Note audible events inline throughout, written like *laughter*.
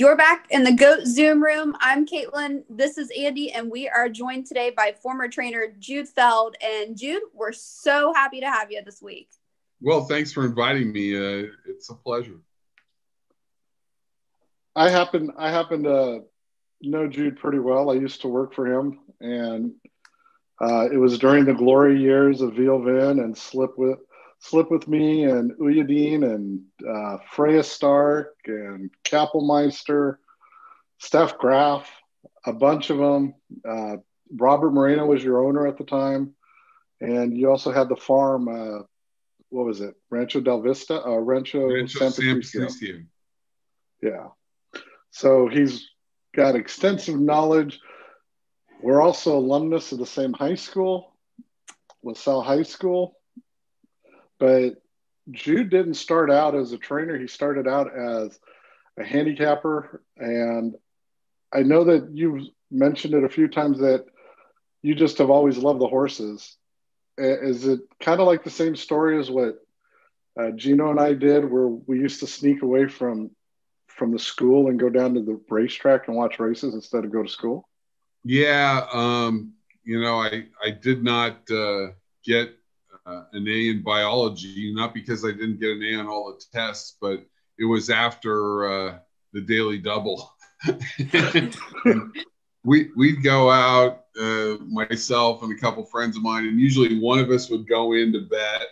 You're back in the GOAT Zoom room. I'm Caitlin. This is Andy, and we are joined today by former trainer Jude Feld. And Jude, we're so happy to have you this week. Well, thanks for inviting me. Uh, it's a pleasure. I happen I happen to know Jude pretty well. I used to work for him, and uh, it was during the glory years of Ville Vin and Slip with Slip with Me and Uyadine and uh, Freya Stark and Kappelmeister, Steph Graf, a bunch of them. Uh, Robert Moreno was your owner at the time. And you also had the farm, uh, what was it? Rancho Del Vista? Uh, Rancho, Rancho San Patricio. Patricio. Yeah. So he's got extensive knowledge. We're also alumnus of the same high school, LaSalle High School. But Jude didn't start out as a trainer. He started out as a handicapper. And I know that you've mentioned it a few times that you just have always loved the horses. Is it kind of like the same story as what uh, Gino and I did, where we used to sneak away from from the school and go down to the racetrack and watch races instead of go to school? Yeah, um, you know, I I did not uh, get uh, an A in biology, not because I didn't get an A on all the tests, but it was after uh, the daily double. *laughs* we we'd go out, uh, myself and a couple friends of mine, and usually one of us would go in to bet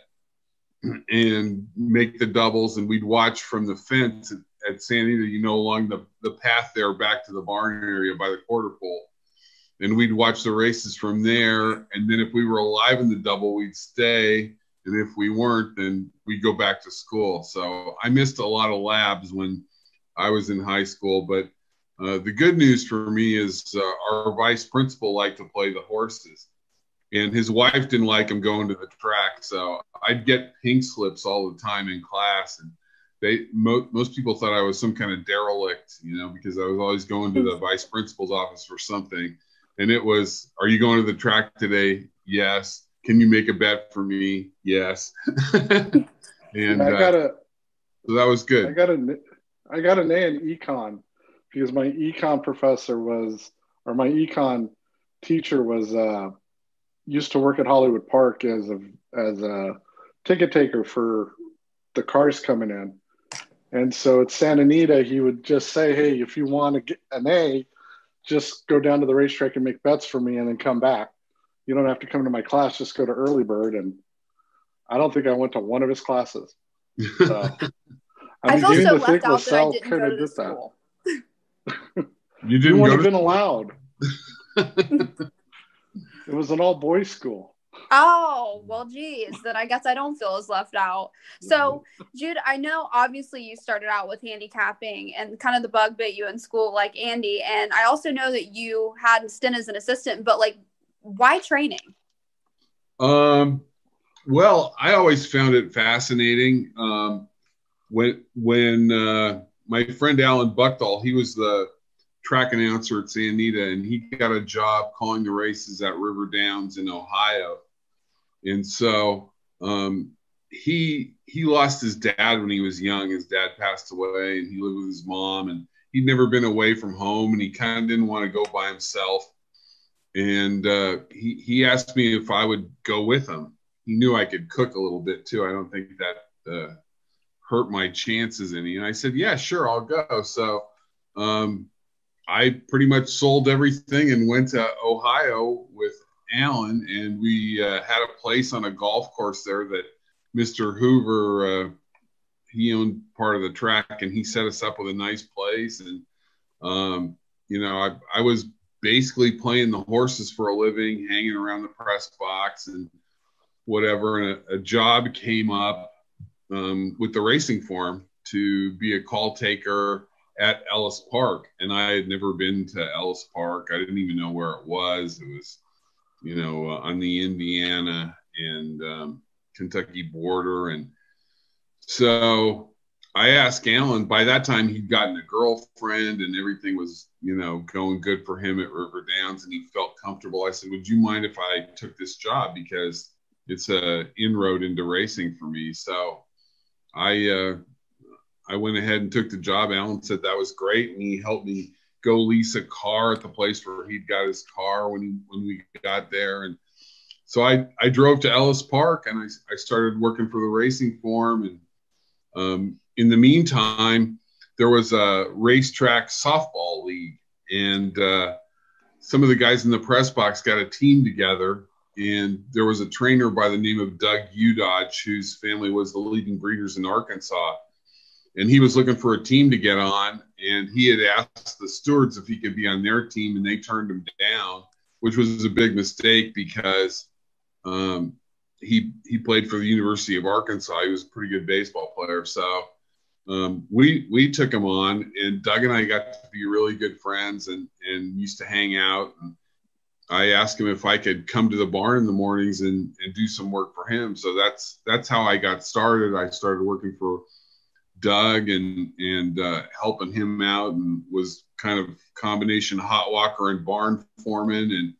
and make the doubles, and we'd watch from the fence at, at Santa Anita, you know, along the, the path there back to the barn area by the quarter pole and we'd watch the races from there. And then if we were alive in the double, we'd stay. And if we weren't, then we'd go back to school. So I missed a lot of labs when I was in high school. But uh, the good news for me is uh, our vice principal liked to play the horses. And his wife didn't like him going to the track. So I'd get pink slips all the time in class. And they mo- most people thought I was some kind of derelict, you know, because I was always going to the vice principal's office for something and it was, "Are you going to the track today?" Yes. Can you make a bet for me? Yes. *laughs* and I got a. Uh, so that was good. I got a, I got an A in econ because my econ professor was, or my econ teacher was, uh, used to work at Hollywood Park as a as a ticket taker for the cars coming in. And so at Santa Anita, he would just say, Hey, if you want to get an A, just go down to the racetrack and make bets for me and then come back. You don't have to come to my class, just go to early bird. And I don't think I went to one of his classes. So, I'm *laughs* I feel so left out that I didn't go to did school. you didn't you wouldn't have been allowed. *laughs* it was an all boys school. Oh, well, geez, then I guess I don't feel as left out. So, Jude, I know obviously you started out with handicapping and kind of the bug bit you in school, like Andy. And I also know that you had a stint as an assistant, but like, why training? Um, well, I always found it fascinating. Um, when, when, uh, my friend Alan Buchdahl, he was the track announcer at Santa Anita, and he got a job calling the races at River Downs in Ohio and so um, he he lost his dad when he was young. His dad passed away, and he lived with his mom, and he'd never been away from home, and he kind of didn't want to go by himself. And uh, he he asked me if I would go with him. He knew I could cook a little bit too. I don't think that uh, hurt my chances any. And I said, yeah, sure, I'll go. So um, I pretty much sold everything and went to Ohio with Alan, and we uh, had a place on a golf course there that Mr. Hoover uh, he owned part of the track, and he set us up with a nice place. And um, you know, I, I was basically playing the horses for a living, hanging around the press box and whatever. And a, a job came up um, with the racing form to be a call taker at Ellis Park, and I had never been to Ellis Park. I didn't even know where it was. It was you know, uh, on the Indiana and um, Kentucky border. And so I asked Alan, by that time he'd gotten a girlfriend and everything was, you know, going good for him at River Downs and he felt comfortable. I said, Would you mind if I took this job? Because it's a inroad into racing for me. So I, uh, I went ahead and took the job. Alan said that was great, and he helped me go lease a car at the place where he'd got his car when he, when we got there. And so I, I drove to Ellis Park and I, I started working for the racing form. And um, in the meantime, there was a racetrack softball league, and uh, some of the guys in the press box got a team together. And there was a trainer by the name of Doug Udodge, whose family was the leading breeders in Arkansas and he was looking for a team to get on and he had asked the stewards if he could be on their team and they turned him down which was a big mistake because um, he he played for the university of arkansas. He was a pretty good baseball player. So um, we we took him on and doug and i got to be really good friends and and used to hang out. And i asked him if i could come to the barn in the mornings and and do some work for him. So that's that's how i got started. I started working for Doug and and uh, helping him out, and was kind of combination hot walker and barn foreman, and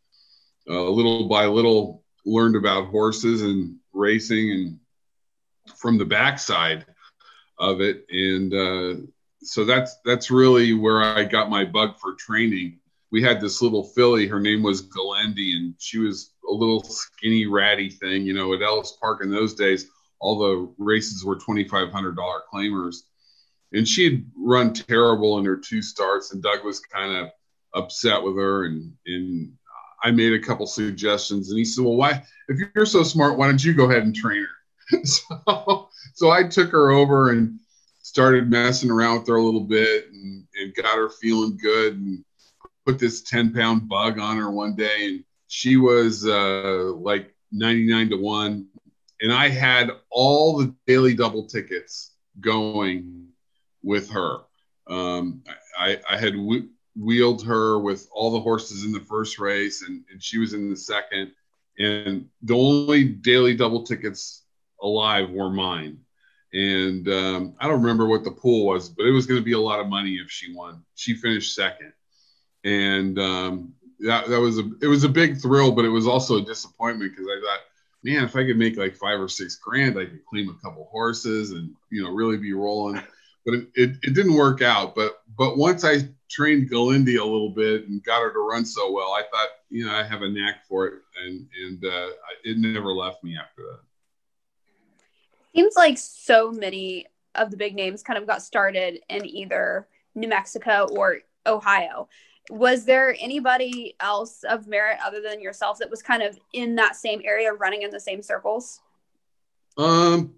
uh, little by little learned about horses and racing, and from the backside of it, and uh, so that's that's really where I got my bug for training. We had this little filly, her name was Galendi, and she was a little skinny, ratty thing, you know, at Ellis Park in those days all the races were $2,500 claimers. And she had run terrible in her two starts, and Doug was kind of upset with her. And, and I made a couple suggestions, and he said, Well, why, if you're so smart, why don't you go ahead and train her? *laughs* so, so I took her over and started messing around with her a little bit and, and got her feeling good and put this 10 pound bug on her one day. And she was uh, like 99 to 1 and I had all the daily double tickets going with her. Um, I, I, had w- wheeled her with all the horses in the first race, and, and she was in the second. And the only daily double tickets alive were mine. And um, I don't remember what the pool was, but it was going to be a lot of money if she won. She finished second, and um, that that was a it was a big thrill, but it was also a disappointment because I thought man, if I could make like five or six grand, I could claim a couple horses and you know really be rolling. But it, it, it didn't work out. But but once I trained Galendi a little bit and got her to run so well, I thought you know I have a knack for it, and and uh, it never left me after that. Seems like so many of the big names kind of got started in either New Mexico or Ohio was there anybody else of merit other than yourself that was kind of in that same area running in the same circles? Um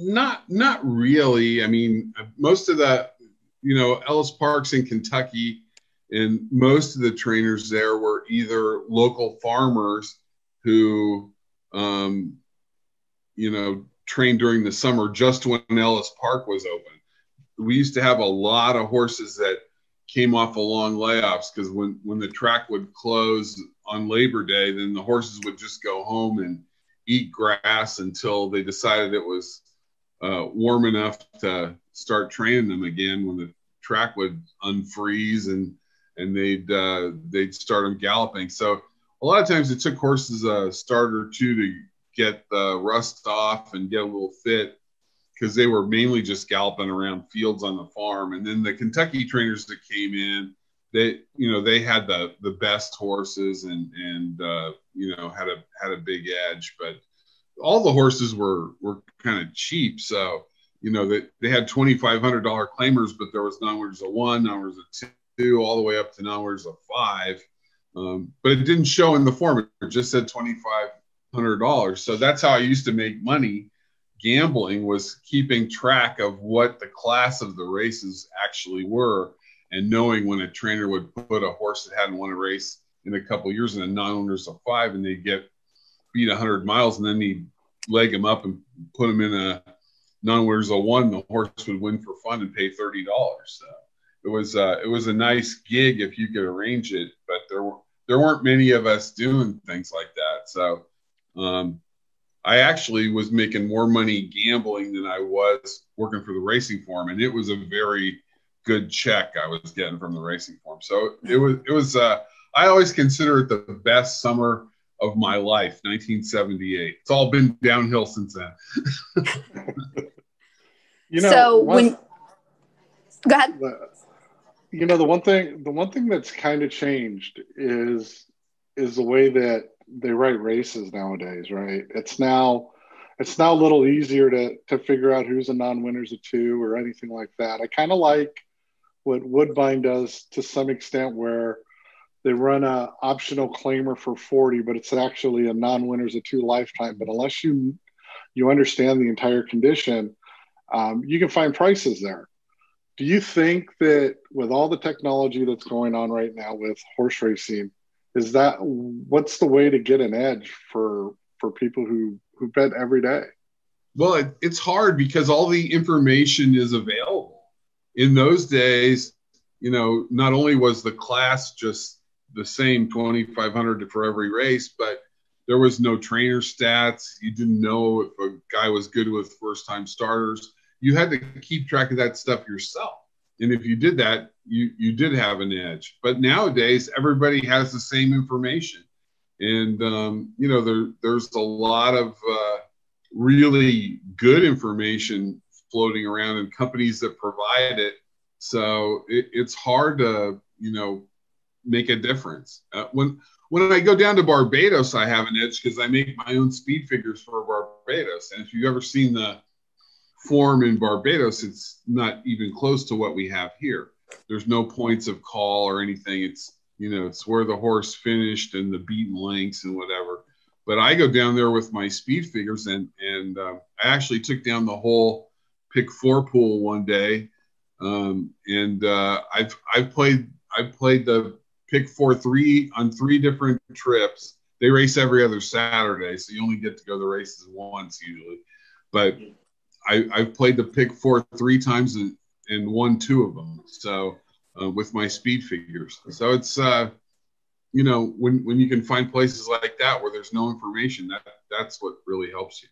not not really. I mean most of that you know ellis parks in kentucky and most of the trainers there were either local farmers who um you know trained during the summer just when ellis park was open. We used to have a lot of horses that came off of long layoffs because when when the track would close on Labor Day, then the horses would just go home and eat grass until they decided it was uh, warm enough to start training them again. When the track would unfreeze and and they'd uh, they'd start them galloping. So a lot of times it took horses a start or two to get the rust off and get a little fit because they were mainly just galloping around fields on the farm. And then the Kentucky trainers that came in, they you know they had the the best horses and and uh, you know had a had a big edge, but all the horses were were kind of cheap. So you know they, they had twenty five hundred dollar claimers, but there was non-winners of one, non-winners of two, all the way up to non-winners of five. Um, but it didn't show in the form; it just said twenty five hundred dollars. So that's how I used to make money gambling was keeping track of what the class of the races actually were and knowing when a trainer would put a horse that hadn't won a race in a couple years in a non-winners of five and they'd get beat 100 miles and then he'd leg him up and put him in a non-winners of one the horse would win for fun and pay $30 so it was uh, it was a nice gig if you could arrange it but there were there weren't many of us doing things like that. So um, I actually was making more money gambling than I was working for the racing form, and it was a very good check I was getting from the racing form. So it was it was uh, I always consider it the best summer of my life, 1978. It's all been downhill since then. *laughs* You know, so one, when go ahead. The, you know, the one thing the one thing that's kind of changed is is the way that they write races nowadays, right? It's now it's now a little easier to to figure out who's a non-winners of two or anything like that. I kind of like what Woodbine does to some extent, where they run a optional claimer for 40, but it's actually a non-winners of two lifetime. But unless you you understand the entire condition, um, you can find prices there. Do you think that with all the technology that's going on right now with horse racing, is that what's the way to get an edge for for people who who bet every day? Well, it, it's hard because all the information is available. In those days, you know, not only was the class just the same 2500 for every race, but there was no trainer stats. You didn't know if a guy was good with first time starters. You had to keep track of that stuff yourself. And if you did that, you, you did have an edge. But nowadays, everybody has the same information. And, um, you know, there, there's a lot of uh, really good information floating around and companies that provide it. So it, it's hard to, you know, make a difference. Uh, when when I go down to Barbados, I have an edge because I make my own speed figures for Barbados. And if you've ever seen the form in Barbados, it's not even close to what we have here. There's no points of call or anything. It's you know it's where the horse finished and the beaten lengths and whatever. But I go down there with my speed figures and and um, I actually took down the whole pick four pool one day, um, and uh, I've I've played I've played the pick four three on three different trips. They race every other Saturday, so you only get to go to the races once usually. But I, have played the pick four three times and, and won two of them. So uh, with my speed figures, so it's uh, you know when when you can find places like that where there's no information, that that's what really helps you.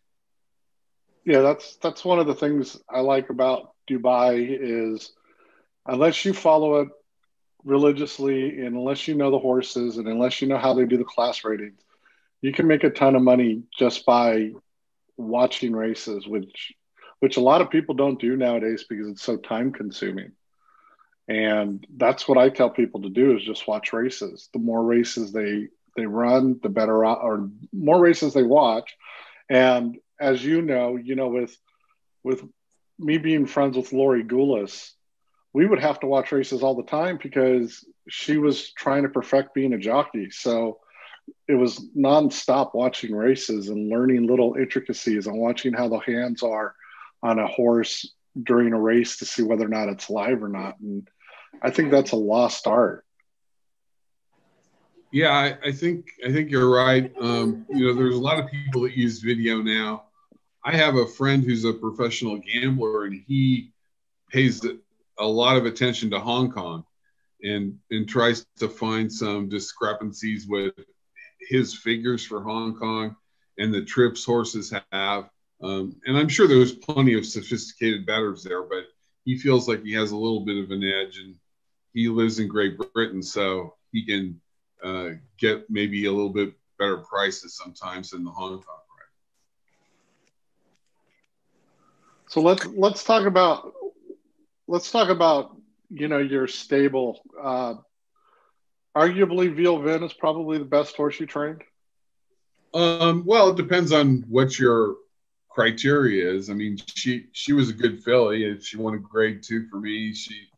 Yeah, that's that's one of the things I like about Dubai is unless you follow it religiously and unless you know the horses and unless you know how they do the class ratings, you can make a ton of money just by watching races, which which a lot of people don't do nowadays because it's so time consuming. And that's what I tell people to do is just watch races. The more races they they run, the better or more races they watch. And as you know, you know, with with me being friends with Lori Goulas, we would have to watch races all the time because she was trying to perfect being a jockey. So it was nonstop watching races and learning little intricacies and watching how the hands are on a horse during a race to see whether or not it's live or not. And I think that's a lost art. Yeah, I, I think I think you're right. Um, you know, there's a lot of people that use video now. I have a friend who's a professional gambler, and he pays a lot of attention to Hong Kong and and tries to find some discrepancies with his figures for Hong Kong and the trips horses have. Um, and I'm sure there's plenty of sophisticated bettors there, but he feels like he has a little bit of an edge, and he lives in Great Britain, so he can uh, get maybe a little bit better prices sometimes than the Hong Kong. So let's let's talk about let's talk about you know your stable. Uh, arguably, Ville Vin is probably the best horse you trained. Um, well, it depends on what your criteria is. I mean, she she was a good filly. And she won a grade two for me. She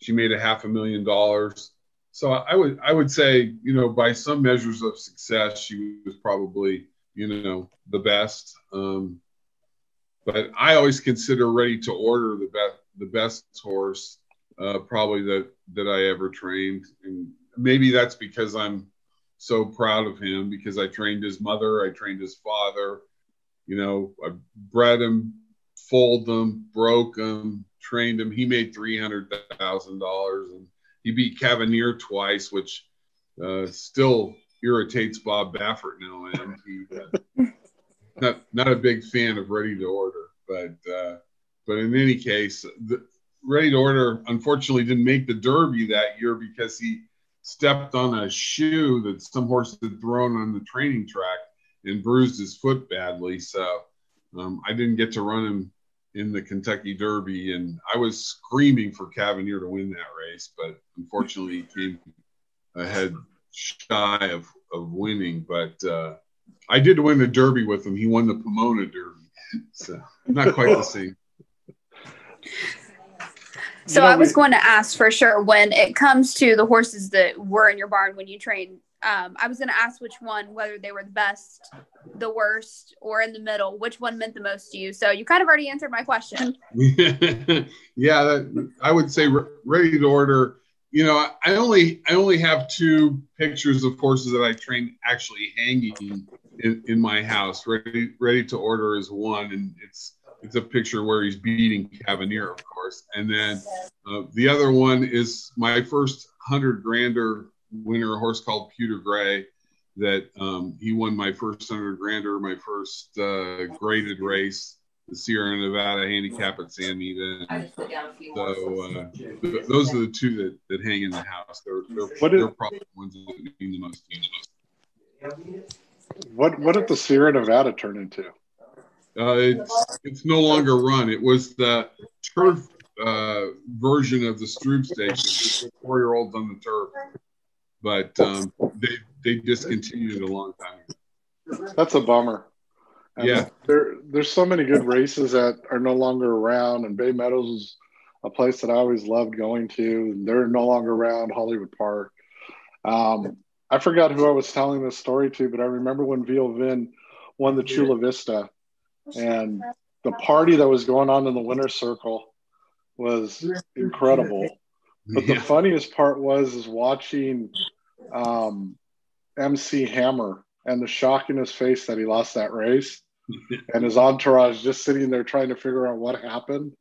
she made a half a million dollars. So I would I would say you know by some measures of success, she was probably you know the best. Um, but I always consider Ready to Order the best the best horse uh, probably that that I ever trained, and maybe that's because I'm so proud of him because I trained his mother, I trained his father, you know, I bred him, foaled him, broke him, trained him. He made three hundred thousand dollars, and he beat Cavonnier twice, which uh, still irritates Bob Baffert now. And he uh, *laughs* not not a big fan of Ready to Order, but uh, but in any case, the Ready to Order unfortunately didn't make the Derby that year because he stepped on a shoe that some horse had thrown on the training track and bruised his foot badly. So um, I didn't get to run him in the Kentucky Derby, and I was screaming for Cavonnier to win that race, but unfortunately, he came ahead shy of, of winning. But uh, I did win the Derby with him. He won the Pomona Derby, *laughs* so not quite the same. So you know, I was we, going to ask for sure when it comes to the horses that were in your barn when you trained. Um, I was going to ask which one, whether they were the best, the worst, or in the middle, which one meant the most to you. So you kind of already answered my question. *laughs* *laughs* yeah, that, I would say re- ready to order. You know, I only I only have two pictures of horses that I trained actually hanging in, in my house. Ready ready to order is one, and it's it's a picture where he's beating Cavonnier, of course. And then uh, the other one is my first hundred grander winner, a horse called Pewter Gray. That um, he won my first hundred grander, my first uh, graded race, the Sierra Nevada handicap at Santa Anita. So uh, th- those are the two that, that hang in the house. They're, they're, they're probably the ones that mean the most to me. What what did the Sierra Nevada turn into? Uh, it's, it's no longer run. It was the turf uh, version of the Strub Stakes. Four year olds on the turf, but um, they they discontinued it a long time ago. That's a bummer. And yeah, there there's so many good races that are no longer around, and Bay Meadows is a place that I always loved going to. And they're no longer around. Hollywood Park. Um, I forgot who I was telling this story to, but I remember when Ville Vin won the Chula Vista and the party that was going on in the winner circle was incredible. But the funniest part was is watching um, MC Hammer and the shock in his face that he lost that race, *laughs* and his entourage just sitting there trying to figure out what happened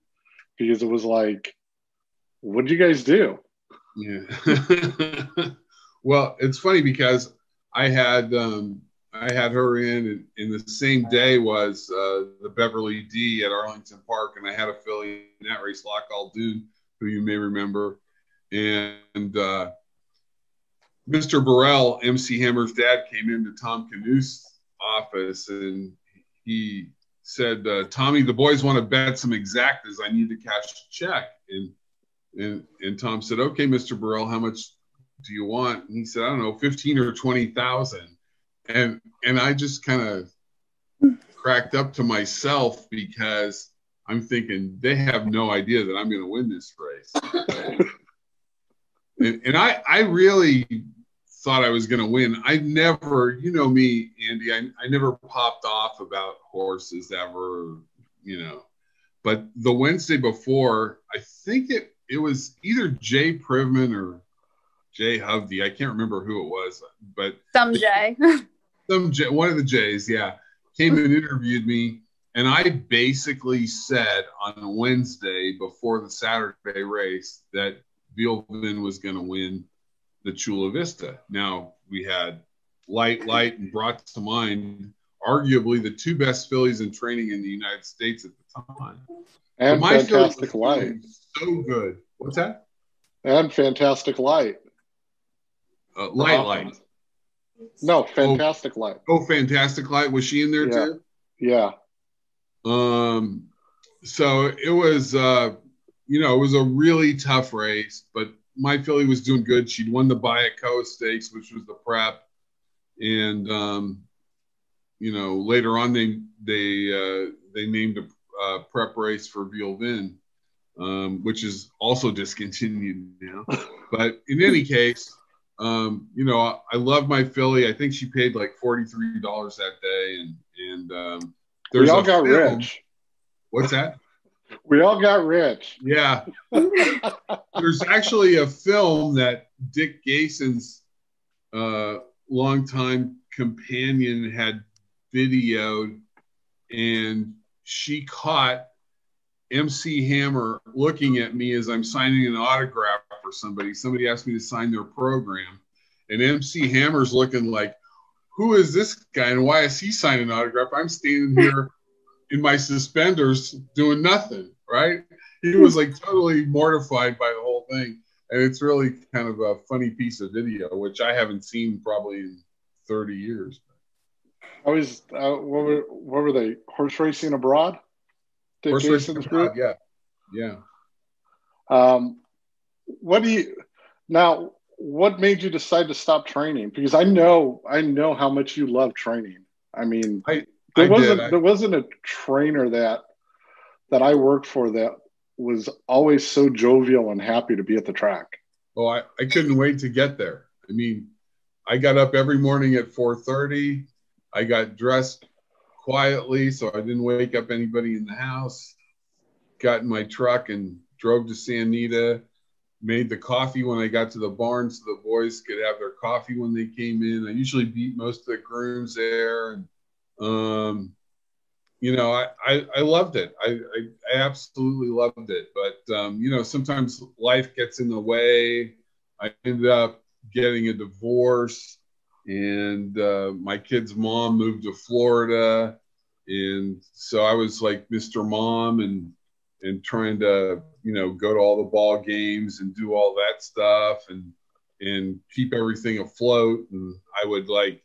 because it was like, what did you guys do? Yeah. *laughs* well, it's funny because I had um, I had her in, and, and the same day was uh, the Beverly D at Arlington Park, and I had a filly in that race, Loch Aldoon, who you may remember, and uh, Mr. Burrell, MC Hammer's dad, came into Tom Knust's office, and he said, uh, "Tommy, the boys want to bet some exactas. I need to cash a check." And and and Tom said, "Okay, Mr. Burrell, how much do you want?" And he said, "I don't know, fifteen or twenty thousand and and I just kind of cracked up to myself because I'm thinking they have no idea that I'm going to win this race. And, and I I really thought I was going to win. I never, you know me, Andy, I, I never popped off about horses ever, you know. But the Wednesday before, I think it it was either Jay Privman or Jay Hovdey. I can't remember who it was, but some Jay. *laughs* some J, one of the Jays, yeah, came and interviewed me, and I basically said on Wednesday before the Saturday race that Vin was going to win the Chula Vista. Now we had Light Light and brought to mind arguably the two best fillies in training in the United States at the time. And my fantastic light. So good. What's that? And fantastic light. Uh, light light. No, Fantastic oh, Light. Oh, Fantastic Light. Was she in there yeah. too? Yeah. Um, so it was, uh, you know, it was a really tough race, but my filly was doing good. She'd won the Bayakoa Stakes, which was the prep, and um, you know, later on they they uh, they named a uh, prep race for Ville Vin, um, which is also discontinued now. but in any case, um, you know, I, I, love my filly. I think she paid like forty three dollars that day, and and um, there's we all got film. rich. What's that? We all got rich. Yeah. *laughs* there's actually a film that Dick Gayson's uh, longtime companion had videoed, and she caught MC Hammer looking at me as I'm signing an autograph for somebody. Somebody asked me to sign their program, and MC Hammer's looking like, "Who is this guy, and why is he signing an autograph?" I'm standing here in my suspenders doing nothing. Right? He was like totally mortified by the whole thing, and it's really kind of a funny piece of video, which I haven't seen probably in 30 years. I was uh, what were what were they horse racing abroad? Dick Horse Jason's racing group. yeah, yeah. Um, what do you now? What made you decide to stop training? Because I know, I know how much you love training. I mean, I there I wasn't did. I- there wasn't a trainer that that I worked for that was always so jovial and happy to be at the track. Oh, I, I couldn't wait to get there. I mean, I got up every morning at 4:30. I got dressed quietly so I didn't wake up anybody in the house. Got in my truck and drove to Santa Anita. Made the coffee when I got to the barn so the boys could have their coffee when they came in. I usually beat most of the grooms there, and um, you know, I, I, I loved it. I, I, absolutely loved it. But, um, you know, sometimes life gets in the way. I ended up getting a divorce, and uh, my kid's mom moved to Florida. And so I was like Mr. Mom and, and trying to, you know, go to all the ball games and do all that stuff and, and keep everything afloat. And I would like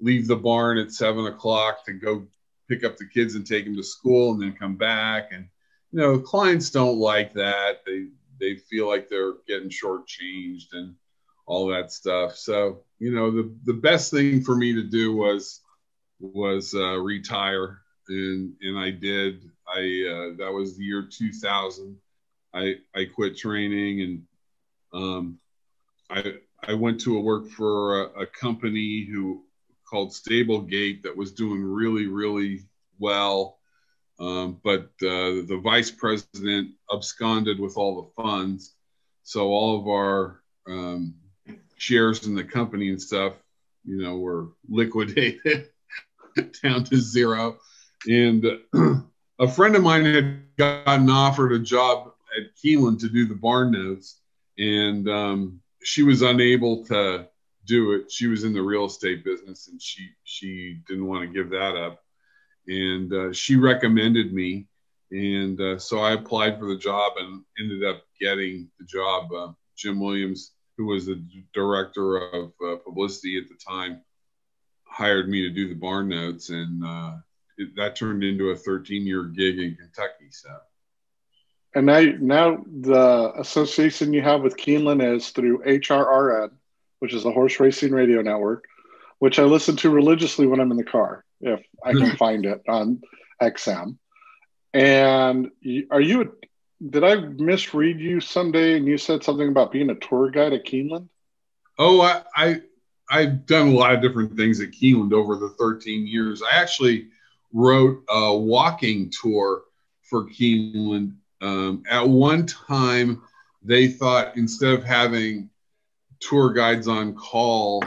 leave the barn at seven o'clock to go pick up the kids and take them to school and then come back. And you know, clients don't like that. They they feel like they're getting shortchanged and all that stuff. So you know, the the best thing for me to do was was uh, retire, and and I did. I uh, that was the year 2000. I I quit training and um, I I went to a work for a, a company who called Stablegate that was doing really, really well. Um, but uh, the vice president absconded with all the funds. So all of our um, shares in the company and stuff, you know, were *laughs* liquidated down to zero. And *clears throat* a friend of mine had gotten offered a job at Keeneland to do the barn notes. And um, she was unable to do it. She was in the real estate business, and she she didn't want to give that up. And uh, she recommended me, and uh, so I applied for the job and ended up getting the job. Uh, Jim Williams, who was the director of uh, publicity at the time, hired me to do the barn notes, and uh, it, that turned into a 13 year gig in Kentucky. So. And now, now the association you have with Keeneland is through HRRN, which is the Horse Racing Radio Network, which I listen to religiously when I'm in the car, if I can find it on XM. And are you? Did I misread you someday? And you said something about being a tour guide at Keeneland. Oh, I, I I've done a lot of different things at Keeneland over the 13 years. I actually wrote a walking tour for Keeneland. Um, at one time, they thought instead of having tour guides on call,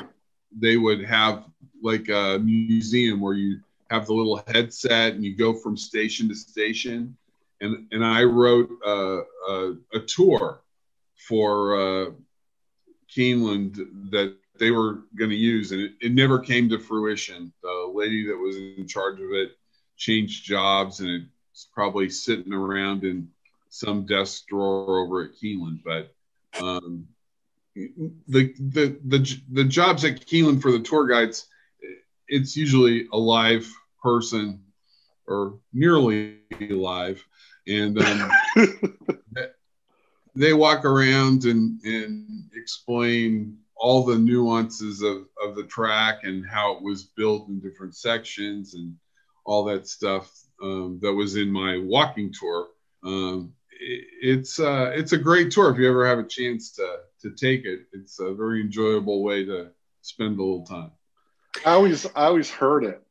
they would have like a museum where you have the little headset and you go from station to station. And and I wrote a, a, tour for uh, Keeneland that they were going to use, and it, it never came to fruition. The lady that was in charge of it changed jobs, and it's probably sitting around in some desk drawer over at Keeneland. But um, the, the the the jobs at Keeneland for the tour guides, it's usually a live person or nearly live, and um, *laughs* they walk around and, and explain all the nuances of, of the track and how it was built in different sections and all that stuff um, that was in my walking tour. Um, it's uh, it's a great tour if you ever have a chance to to take it. It's a very enjoyable way to spend a little time. I always I always heard it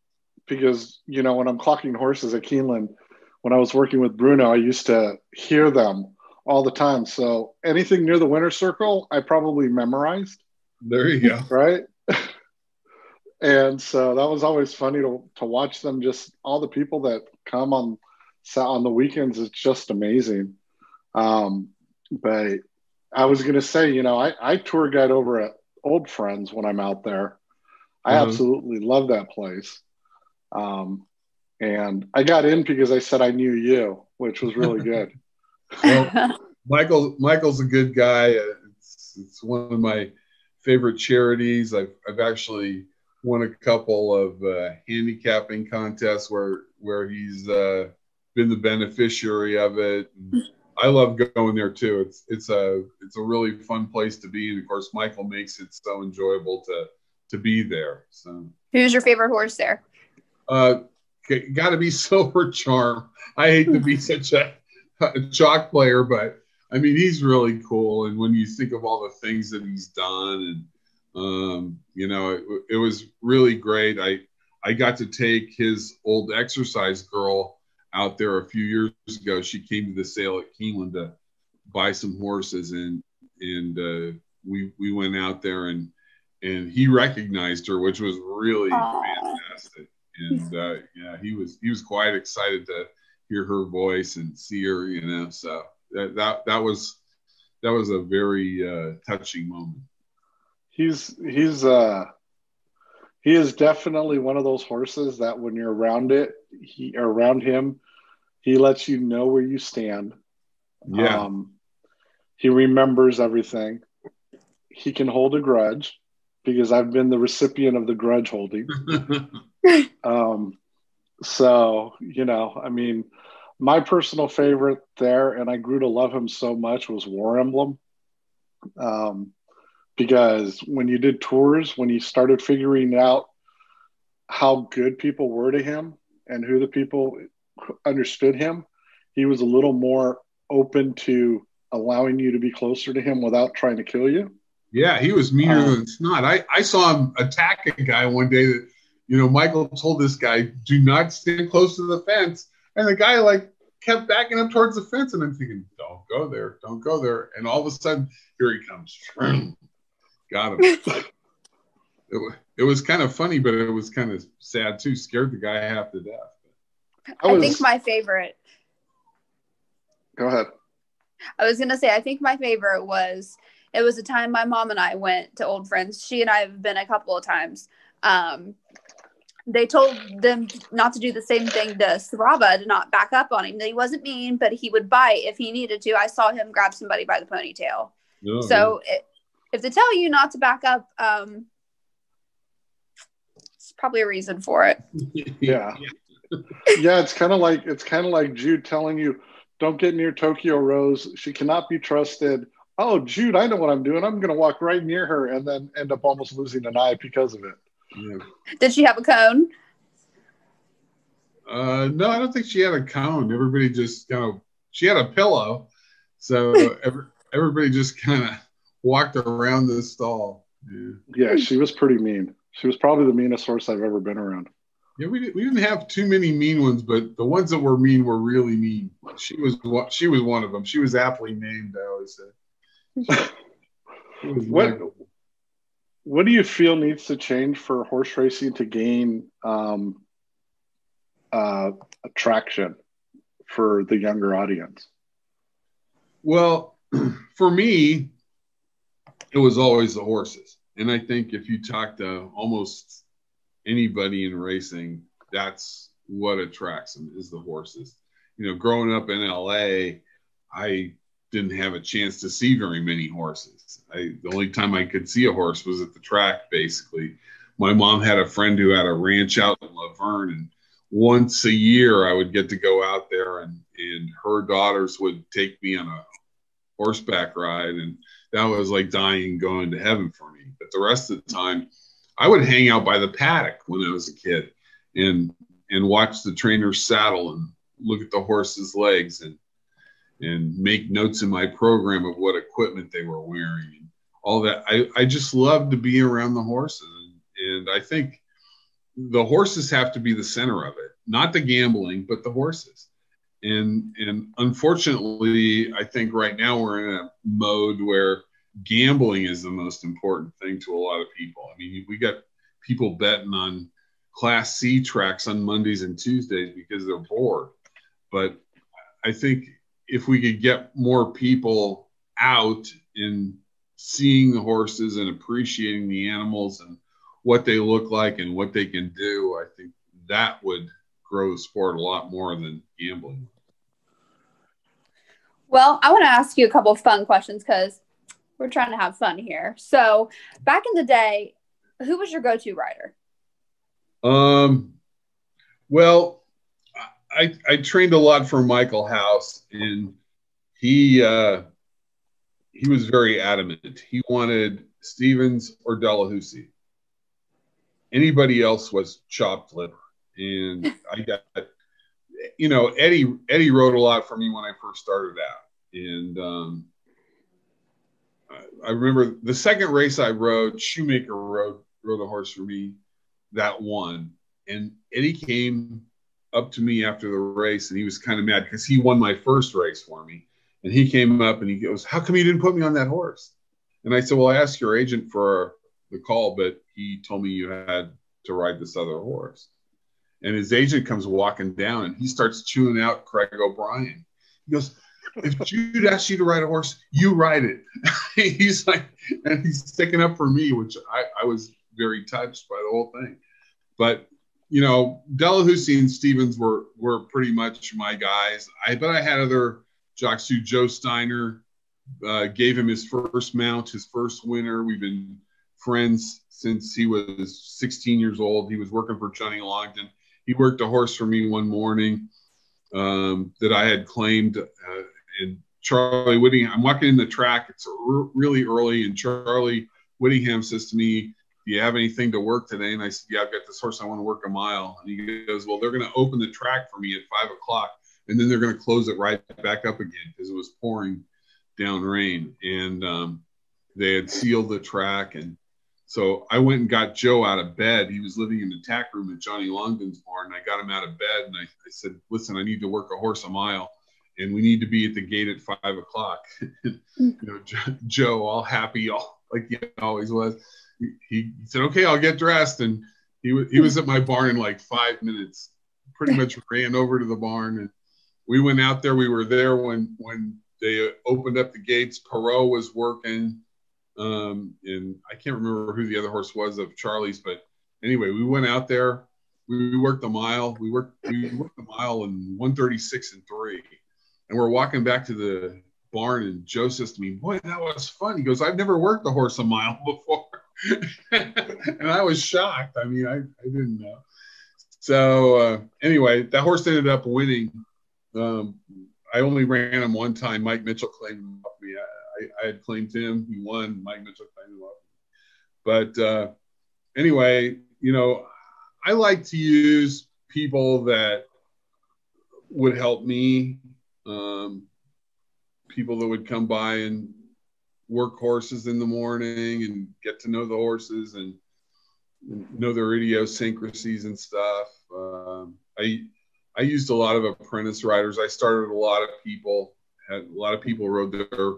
because you know when I'm clocking horses at Keeneland, when I was working with Bruno, I used to hear them all the time. So anything near the winner circle, I probably memorized, There you go. right? *laughs* and so that was always funny to to watch them. Just all the people that come on on the weekends, it's just amazing. Um, but I was gonna say, you know, I, I tour guide over at Old Friends when I'm out there. I Mhm. absolutely love that place. Um, and I got in because I said I knew you, which was really *laughs* good. Well, *laughs* Michael Michael's a good guy. Uh, It's, it's one of my favorite charities. I've I've actually won a couple of uh, handicapping contests where where he's uh, been the beneficiary of it. And I love going there too. It's it's a it's a really fun place to be, and of course, Michael makes it so enjoyable to to be there. So, who's your favorite horse there? Uh, got to be *laughs* Silver Charm. I hate to be *laughs* such a, a chalk player, but I mean, he's really cool. And when you think of all the things that he's done, and um, you know, it, it was really great. I I got to take his old exercise girl out there a few years ago. She came to the sale at Keeneland to buy some horses, and and uh, we we went out there and and he recognized her, which was really Aww. fantastic. And uh, yeah, he was he was quite excited to hear her voice and see her, you know. So that that that was that was a very uh, touching moment. He's he's uh he is definitely one of those horses that when you're around it, he around him, he lets you know where you stand. Yeah. Um, he remembers everything. He can hold a grudge because I've been the recipient of the grudge holding. *laughs* um, so, you know, I mean, my personal favorite there, and I grew to love him so much, was War Emblem. Um, because when you did tours, when you started figuring out how good people were to him and who the people understood him, he was a little more open to allowing you to be closer to him without trying to kill you. Yeah, he was meaner um, than snot. I, I saw him attack a guy one day that, you know, Michael told this guy, do not stand close to the fence. And the guy like kept backing up towards the fence. And I'm thinking, don't go there, don't go there. And all of a sudden, here he comes. *clears throat* Got him. *laughs* it, it was kind of funny, but it was kind of sad too. Scared the guy half to death. *laughs* I, was, I think my favorite. Go ahead. I was going to say, I think my favorite was it was a time my mom and I went to old friends. She and I have been a couple of times. Um, they told them not to do the same thing to Sarava, to not back up on him. He wasn't mean, but he would bite if he needed to. I saw him grab somebody by the ponytail. Oh, so it, if they tell you not to back up, um, it's probably a reason for it. yeah. *laughs* yeah, it's kind of like it's kind of like Jude telling you, "Don't get near Tokyo Rose. She cannot be trusted oh, Jude, I know what I'm doing. I'm going to walk right near her and then end up almost losing an eye because of it. Yeah. Did she have a cone? Uh, no, I don't think she had a cone. Everybody just kind of, she had a pillow. So *laughs* every, everybody just kind of walked around the stall. Yeah. yeah, she was pretty mean. She was probably the meanest horse I've ever been around. Yeah, we, we didn't have too many mean ones, but the ones that were mean were really mean. She was she was one of them. She was aptly named. I always said *laughs* what what do you feel needs to change for horse racing to gain um, uh, attraction for the younger audience? Well, *clears throat* for me, it was always the horses. And I think if you talk to almost anybody in racing, that's what attracts them is the horses. You know, growing up in LA, I didn't have a chance to see very many horses. I, the only time I could see a horse was at the track, basically. My mom had a friend who had a ranch out in La Verne, and once a year I would get to go out there, and, and her daughters would take me on a horseback ride, and that was like dying going to heaven for me. But the rest of the time, I would hang out by the paddock when I was a kid, and and watch the trainers saddle and look at the horse's legs and and make notes in my program of what equipment they were wearing and all that. I, I just love to be around the horses. And, and I think the horses have to be the center of it, not the gambling, but the horses. And, and unfortunately, I think right now we're in a mode where gambling is the most important thing to a lot of people. I mean, we got people betting on class C tracks on Mondays and Tuesdays because they're bored. But I think if we could get more people out in seeing the horses and appreciating the animals and what they look like and what they can do, I think that would grow the sport a lot more than gambling. Well, I want to ask you a couple of fun questions because we're trying to have fun here. So, back in the day, who was your go-to writer? Um, well, I, I trained a lot for Michael House, and he uh, he was very adamant. He wanted Stevens or Delahoussaye. Anybody else was chopped liver, and *laughs* I got you know Eddie Eddie wrote a lot for me when I first started out, and um, I, remember the second race I rode, Shoemaker rode rode a horse for me that won, and Eddie came up to me after the race and he was kind of mad because he won my first race for me. And he came up and he goes, How come you didn't put me on that horse? And I said, Well, I asked your agent for the call, but he told me you had to ride this other horse. And his agent comes walking down and he starts chewing out Craig O'Brien. He goes, If Jude asks you to ride a horse, you ride it. *laughs* he's like, and he's sticking up for me, which I, I was very touched by the whole thing. But you know, Delahoussaye and Stevens were were pretty much my guys. I but I had other jocks too. Joe Steiner uh, gave him his first mount, his first winner. We've been friends since he was 16 years old. He was working for Johnny Longden. He worked a horse for me one morning um, that I had claimed. Uh, and Charlie Whittingham, I'm walking in the track. It's really early, and Charlie Whittingham says to me, do you have anything to work today? And I said, yeah, I've got this horse. I want to work a mile. And he goes, well, they're going to open the track for me at five o'clock. And then they're going to close it right back up again because it was pouring down rain. And um, they had sealed the track. And so I went and got Joe out of bed. He was living in the tack room at Johnny Longden's barn. And I got him out of bed and I, I said, listen, I need to work a horse a mile and we need to be at the gate at five o'clock. *laughs* you know, Joe, all happy, all like he always was he, said, "Okay, I'll get dressed," and he was he was at my barn in like five minutes. Pretty much ran over to the barn, and we went out there. We were there when when they opened up the gates. Perrault was working, um, and I can't remember who the other horse was of Charlie's, but anyway, we went out there. We, worked a mile. We worked we worked a mile in 136 and three, and we're walking back to the barn. And Joe says to me, "Boy, that was fun." He goes, "I've never worked a horse a mile *laughs* before." and I was shocked. I mean, I, I didn't know. So uh, anyway, that horse ended up winning. Um, I only ran him one time. Mike Mitchell claimed him off me. I, I, had claimed him. He won. Mike Mitchell claimed him off me. But uh, anyway, you know, I like to use people that would help me. Um, people that would come by and work horses in the morning and get to know the horses and know their idiosyncrasies and stuff. Um, I I used a lot of apprentice riders. I started a lot of people. Had a lot of people rode their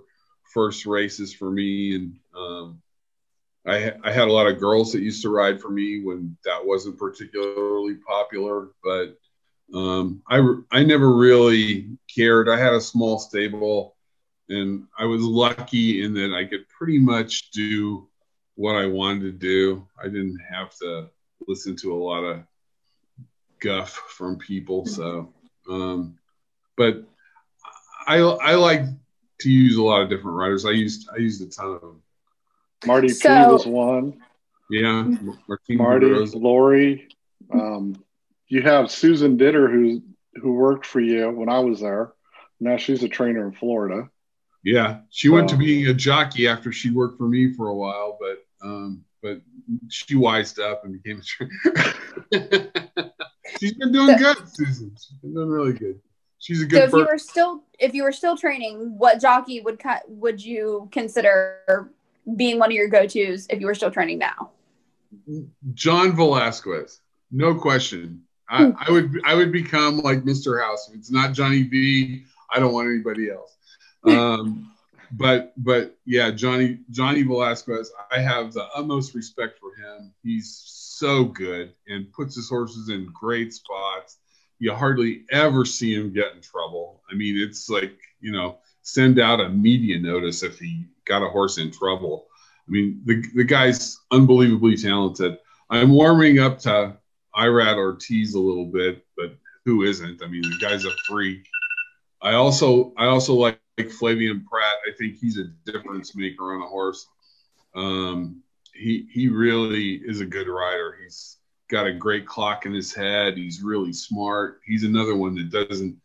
first races for me, and um, I I had a lot of girls that used to ride for me when that wasn't particularly popular. But um, I I never really cared. I had a small stable and I was lucky in that I could pretty much do what I wanted to do. I didn't have to listen to a lot of guff from people. So, um, but I I like to use a lot of different writers. I used I used a ton of them. Marty so, P was one. Yeah, Marty, Lori. Um, you have Susan Ditter who who worked for you when I was there. Now she's a trainer in Florida. Yeah, she went to being a jockey after she worked for me for a while, but um, but she wised up and became a trainer. *laughs* She's been doing good, Susan. She's been doing really good. She's a good. So if person. you were still if you were still training, what jockey would would you consider being one of your go tos if you were still training now? John Velazquez, no question. I. I would I would become like Mr. House. If it's not Johnny V, I don't want anybody else um, *laughs* but but yeah, Johnny Johnny Velazquez, I have the utmost respect for him. He's so good and puts his horses in great spots. You hardly ever see him get in trouble. I mean, it's like you know, send out a media notice if he got a horse in trouble. I mean, the the guy's unbelievably talented. I'm warming up to Irad Ortiz a little bit, but who isn't? I mean, the guy's a freak. I also I also like like Flavien Prat. I think he's a difference maker on a horse. Um, he he really is a good rider. He's got a great clock in his head. He's really smart. He's another one that doesn't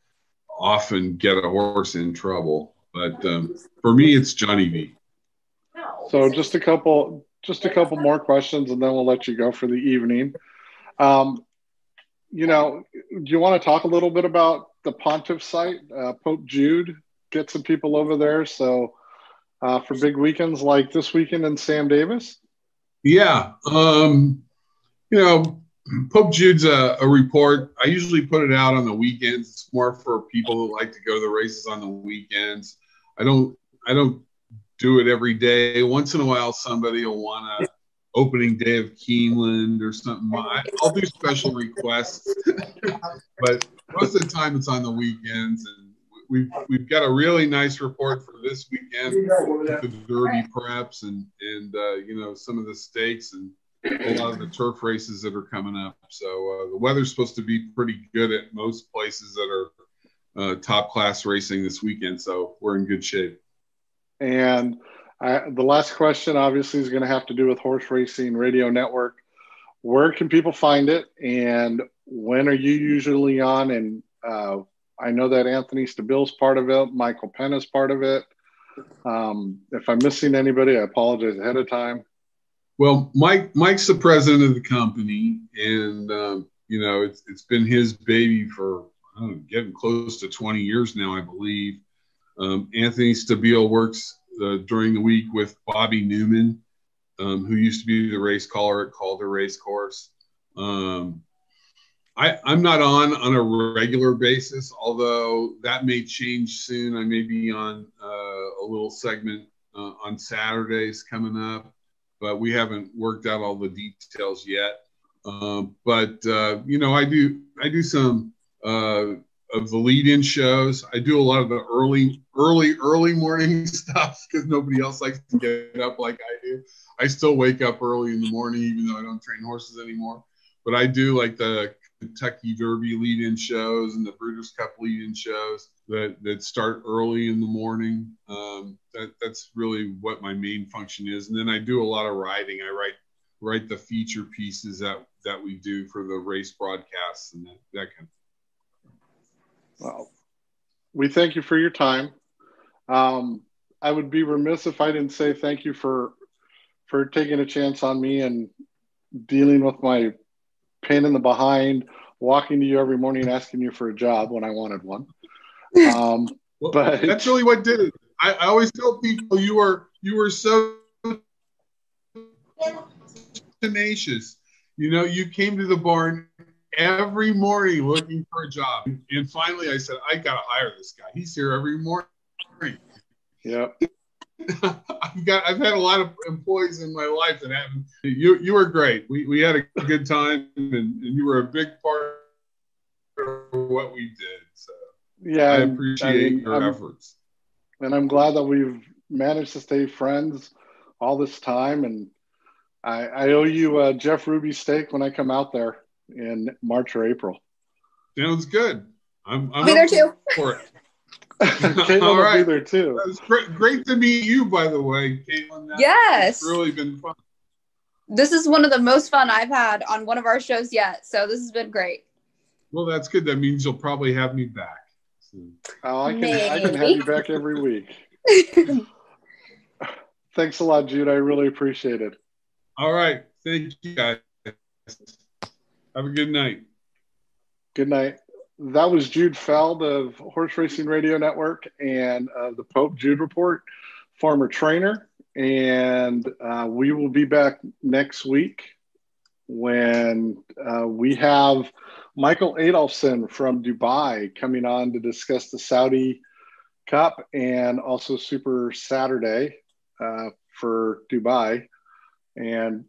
often get a horse in trouble. But um, for me, it's Johnny V. So just a couple, just a couple more questions, and then we'll let you go for the evening. Um, you know, do you want to talk a little bit about the Pontiff site, uh, Pope Jude? Get some people over there. So uh, for big weekends like this weekend in Sam Davis. Yeah, um, you know, Pope Jude's a, a, report. I usually put it out on the weekends. It's more for people who like to go to the races on the weekends. I don't I don't do it every day. Once in a while, somebody will want a opening day of Keeneland or something. I, will do special requests, *laughs* but most of the time it's on the weekends. And we've we've got a really nice report for this weekend, the Derby preps and and uh, you know some of the stakes and a lot of the turf races that are coming up. So uh, the weather's supposed to be pretty good at most places that are uh, top class racing this weekend. So we're in good shape. And I, the last question, obviously, is going to have to do with Horse Racing Radio Network. Where can people find it, and when are you usually on? And uh, I know that Anthony Stabile's part of it, Michael Penna is part of it. Um, if I'm missing anybody, I apologize ahead of time. Well, Mike Mike's the president of the company, and um, you know it's it's been his baby for know, getting close to 20 years now, I believe. Um, Anthony Stabile works uh, during the week with Bobby Neuman, um, who used to be the race caller at Calder Race Course. Um, I, I'm not on on a regular basis, although that may change soon. I may be on uh, a little segment uh, on Saturdays coming up but we haven't worked out all the details yet. Uh, but uh, you know, I do I do some uh, of the lead-in shows. I do a lot of the early, early, early morning *laughs* stuff because nobody else likes to get up like I do. I still wake up early in the morning, even though I don't train horses anymore. But I do like the Kentucky Derby lead-in shows and the Breeders' Cup lead-in shows that that start early in the morning. Um, that that's really what my main function is. And then I do a lot of writing. I write write the feature pieces that that we do for the race broadcasts and that, that kind of thing. Well, we thank you for your time. Um, I would be remiss if I didn't say thank you for for taking a chance on me and dealing with my pain in the behind, walking to you every morning asking you for a job when I wanted one. Um, *laughs* well, but that's really what did it. I, I always tell people you were you were so tenacious. You know, you came to the barn every morning looking for a job, and finally I said, I got to hire this guy. He's here every morning. Yep. *laughs* I've got I've had a lot of employees in my life that haven't. You you were great. We we had a good time, and, and you were a big part of what we did. So yeah, I appreciate I mean, your I'm, efforts. And I'm glad that we've managed to stay friends all this time. And I, I owe you a Jeff Ruby steak when I come out there in March or April. Sounds good. I'm, I'm be there too. For it. *laughs* Caitlin All right. will be there too. It's great, great to meet you, by the way, Caitlin. That, yes, it's really been fun. This is one of the most fun I've had on one of our shows yet. So this has been great. Well, that's good. That means you'll probably have me back. Oh, I can I can have you back every week. *laughs* Thanks a lot, Jude. I really appreciate it. All right. Thank you guys. Have a good night. Good night. That was Jude Feld of Horse Racing Radio Network and uh, the Pope Jude Report, former trainer. And uh, we will be back next week when uh, we have Michael Adolphson from Dubai coming on to discuss the Saudi Cup and also Super Saturday uh, for Dubai and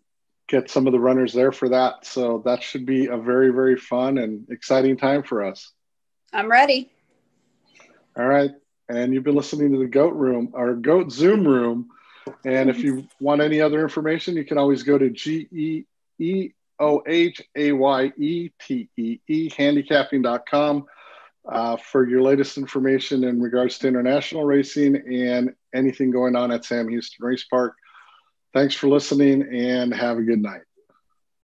get some of the runners there for that. So that should be a very, very fun and exciting time for us. I'm ready. All right. And you've been listening to the GOAT Room, our GOAT Zoom Room. And if you want any other information, you can always go to G E E O H A Y E T E E, handicapping.com, uh, for your latest information in regards to international racing and anything going on at Sam Houston Race Park. Thanks for listening and have a good night.